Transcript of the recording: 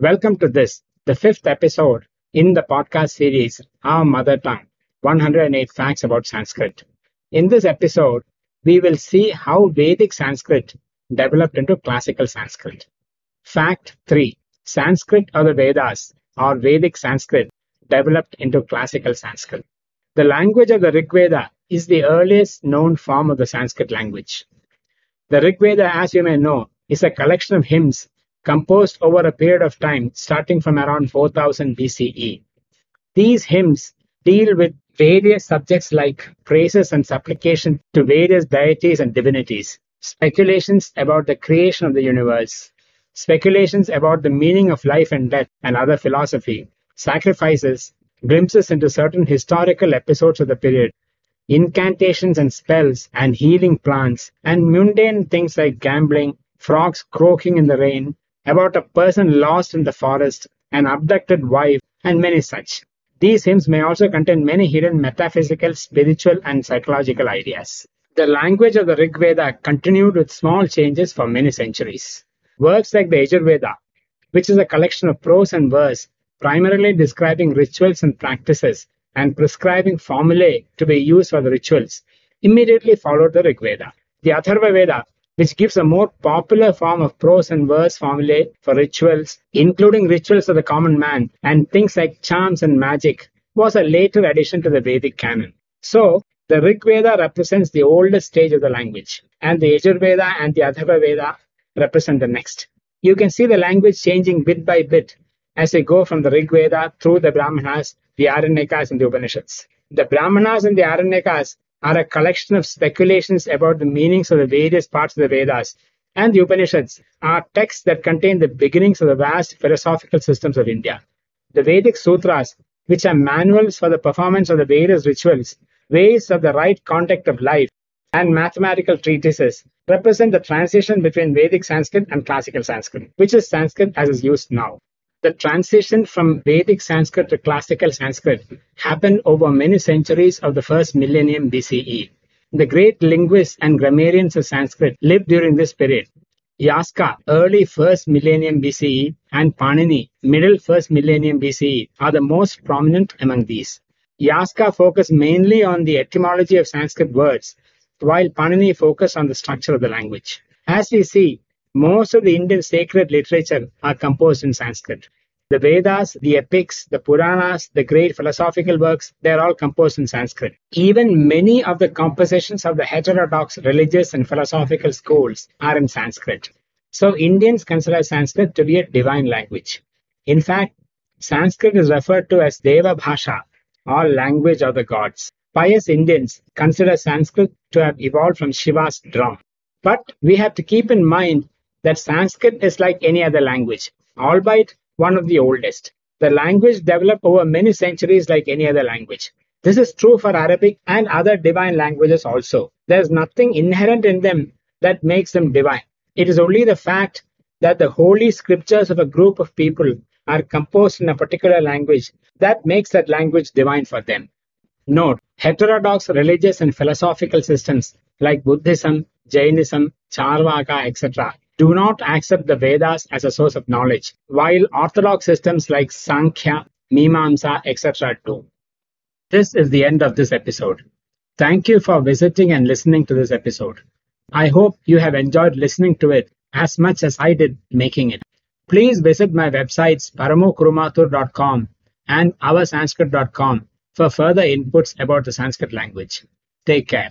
Welcome to this, the fifth episode in the podcast series, Our Mother Tongue 108 Facts about Sanskrit. In this episode, we will see how Vedic Sanskrit developed into classical Sanskrit. Fact 3 Sanskrit or the Vedas or Vedic Sanskrit developed into classical Sanskrit. The language of the Rig Veda is the earliest known form of the Sanskrit language. The Rig Veda, as you may know, is a collection of hymns composed over a period of time starting from around 4000 BCE. These hymns deal with various subjects like praises and supplication to various deities and divinities, speculations about the creation of the universe, speculations about the meaning of life and death and other philosophy, sacrifices, glimpses into certain historical episodes of the period, incantations and spells and healing plants, and mundane things like gambling, frogs croaking in the rain, about a person lost in the forest, an abducted wife, and many such. These hymns may also contain many hidden metaphysical, spiritual, and psychological ideas. The language of the Rig Veda continued with small changes for many centuries. Works like the Yajurveda, which is a collection of prose and verse primarily describing rituals and practices and prescribing formulae to be used for the rituals, immediately followed the Rig Veda. The Atharva Veda, which gives a more popular form of prose and verse formulae for rituals, including rituals of the common man and things like charms and magic, was a later addition to the Vedic canon. So, the Rig Veda represents the oldest stage of the language, and the Yajurveda and the Atharva Veda represent the next. You can see the language changing bit by bit as they go from the Rig Veda through the Brahmanas, the Aranyakas, and the Upanishads. The Brahmanas and the Aranyakas are a collection of speculations about the meanings of the various parts of the Vedas, and the Upanishads are texts that contain the beginnings of the vast philosophical systems of India. The Vedic Sutras, which are manuals for the performance of the various rituals, ways of the right conduct of life, and mathematical treatises, represent the transition between Vedic Sanskrit and classical Sanskrit, which is Sanskrit as is used now. The transition from Vedic Sanskrit to classical Sanskrit happened over many centuries of the first millennium BCE. The great linguists and grammarians of Sanskrit lived during this period. Yaska, early first millennium BCE, and Panini, middle first millennium BCE, are the most prominent among these. Yaska focused mainly on the etymology of Sanskrit words, while Panini focused on the structure of the language. As we see, most of the Indian sacred literature are composed in Sanskrit. The Vedas, the epics, the Puranas, the great philosophical works, they're all composed in Sanskrit. Even many of the compositions of the heterodox religious and philosophical schools are in Sanskrit. So Indians consider Sanskrit to be a divine language. In fact, Sanskrit is referred to as Deva Bhasha, or language of the gods. Pious Indians consider Sanskrit to have evolved from Shiva's drum. But we have to keep in mind that Sanskrit is like any other language, albeit one of the oldest. The language developed over many centuries like any other language. This is true for Arabic and other divine languages also. There is nothing inherent in them that makes them divine. It is only the fact that the holy scriptures of a group of people are composed in a particular language that makes that language divine for them. Note, heterodox religious and philosophical systems like Buddhism, Jainism, Charvaka, etc do not accept the Vedas as a source of knowledge, while orthodox systems like Sankhya, Mimamsa, etc. do. This is the end of this episode. Thank you for visiting and listening to this episode. I hope you have enjoyed listening to it as much as I did making it. Please visit my websites paramokurumathur.com and oursanskrit.com for further inputs about the Sanskrit language. Take care.